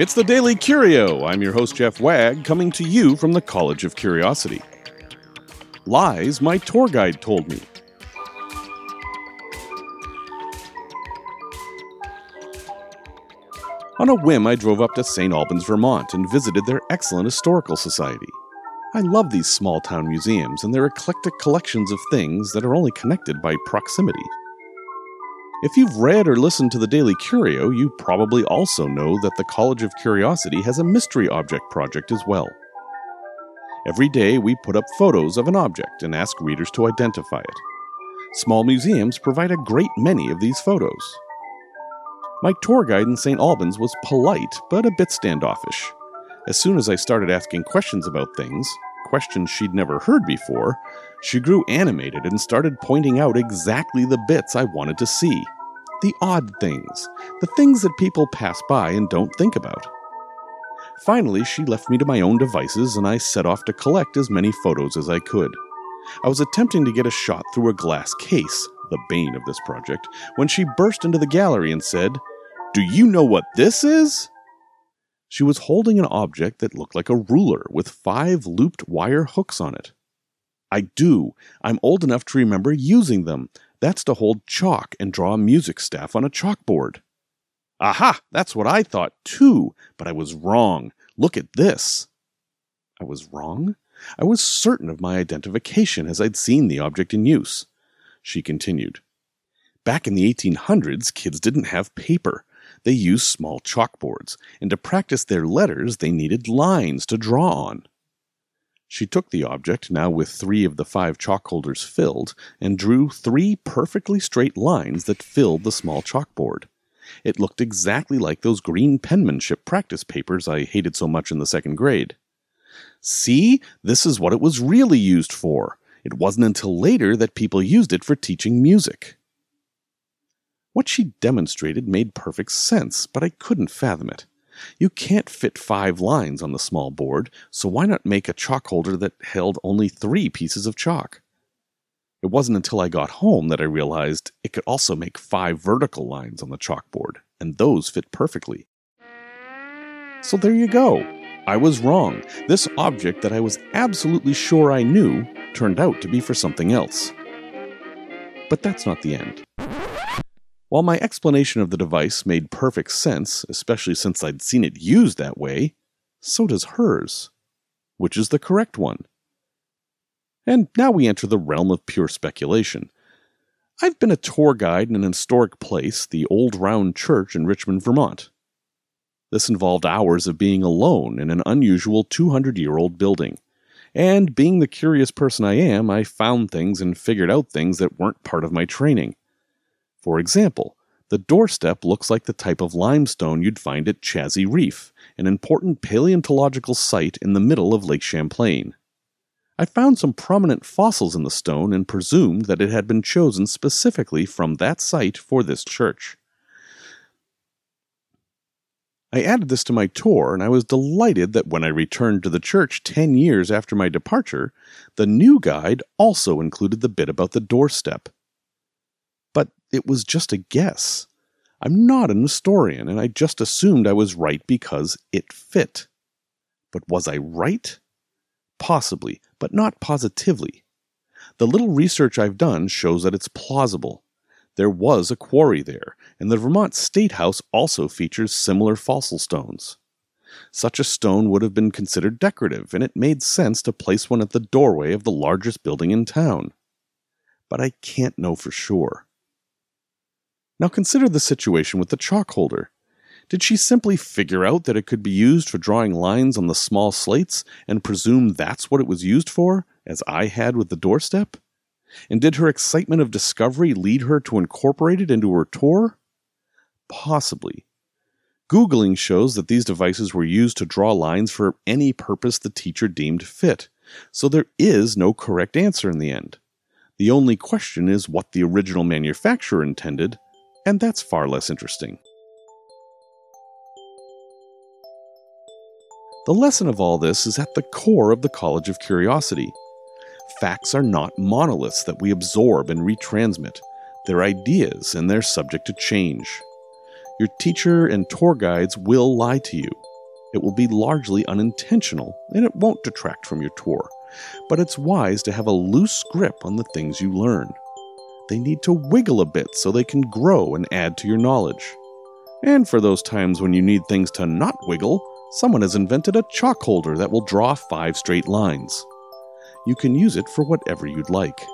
It's the Daily Curio. I'm your host, Jeff Wagg, coming to you from the College of Curiosity. Lies my tour guide told me. On a whim, I drove up to St. Albans, Vermont, and visited their excellent historical society. I love these small town museums and their eclectic collections of things that are only connected by proximity. If you've read or listened to the Daily Curio, you probably also know that the College of Curiosity has a mystery object project as well. Every day, we put up photos of an object and ask readers to identify it. Small museums provide a great many of these photos. My tour guide in St. Albans was polite, but a bit standoffish. As soon as I started asking questions about things, questions she'd never heard before, she grew animated and started pointing out exactly the bits I wanted to see. The odd things, the things that people pass by and don't think about. Finally, she left me to my own devices and I set off to collect as many photos as I could. I was attempting to get a shot through a glass case, the bane of this project, when she burst into the gallery and said, Do you know what this is? She was holding an object that looked like a ruler with five looped wire hooks on it. I do. I'm old enough to remember using them. That's to hold chalk and draw a music staff on a chalkboard. Aha! That's what I thought too, but I was wrong. Look at this. I was wrong? I was certain of my identification as I'd seen the object in use. She continued. Back in the 1800s, kids didn't have paper. They used small chalkboards, and to practice their letters, they needed lines to draw on. She took the object, now with three of the five chalk holders filled, and drew three perfectly straight lines that filled the small chalkboard. It looked exactly like those green penmanship practice papers I hated so much in the second grade. See, this is what it was really used for. It wasn't until later that people used it for teaching music. What she demonstrated made perfect sense, but I couldn't fathom it. You can't fit five lines on the small board, so why not make a chalk holder that held only three pieces of chalk? It wasn't until I got home that I realized it could also make five vertical lines on the chalkboard, and those fit perfectly. So there you go. I was wrong. This object that I was absolutely sure I knew turned out to be for something else. But that's not the end. While my explanation of the device made perfect sense, especially since I'd seen it used that way, so does hers. Which is the correct one? And now we enter the realm of pure speculation. I've been a tour guide in an historic place, the Old Round Church in Richmond, Vermont. This involved hours of being alone in an unusual 200 year old building. And being the curious person I am, I found things and figured out things that weren't part of my training. For example, the doorstep looks like the type of limestone you'd find at Chazy Reef, an important paleontological site in the middle of Lake Champlain. I found some prominent fossils in the stone and presumed that it had been chosen specifically from that site for this church. I added this to my tour, and I was delighted that when I returned to the church 10 years after my departure, the new guide also included the bit about the doorstep it was just a guess. I'm not an historian, and I just assumed I was right because it fit. But was I right? Possibly, but not positively. The little research I've done shows that it's plausible. There was a quarry there, and the Vermont State House also features similar fossil stones. Such a stone would have been considered decorative, and it made sense to place one at the doorway of the largest building in town. But I can't know for sure. Now consider the situation with the chalk holder. Did she simply figure out that it could be used for drawing lines on the small slates and presume that's what it was used for, as I had with the doorstep? And did her excitement of discovery lead her to incorporate it into her tour? Possibly. Googling shows that these devices were used to draw lines for any purpose the teacher deemed fit, so there is no correct answer in the end. The only question is what the original manufacturer intended and that's far less interesting. The lesson of all this is at the core of the College of Curiosity. Facts are not monoliths that we absorb and retransmit. They're ideas and they're subject to change. Your teacher and tour guides will lie to you. It will be largely unintentional and it won't detract from your tour, but it's wise to have a loose grip on the things you learn. They need to wiggle a bit so they can grow and add to your knowledge. And for those times when you need things to not wiggle, someone has invented a chalk holder that will draw five straight lines. You can use it for whatever you'd like.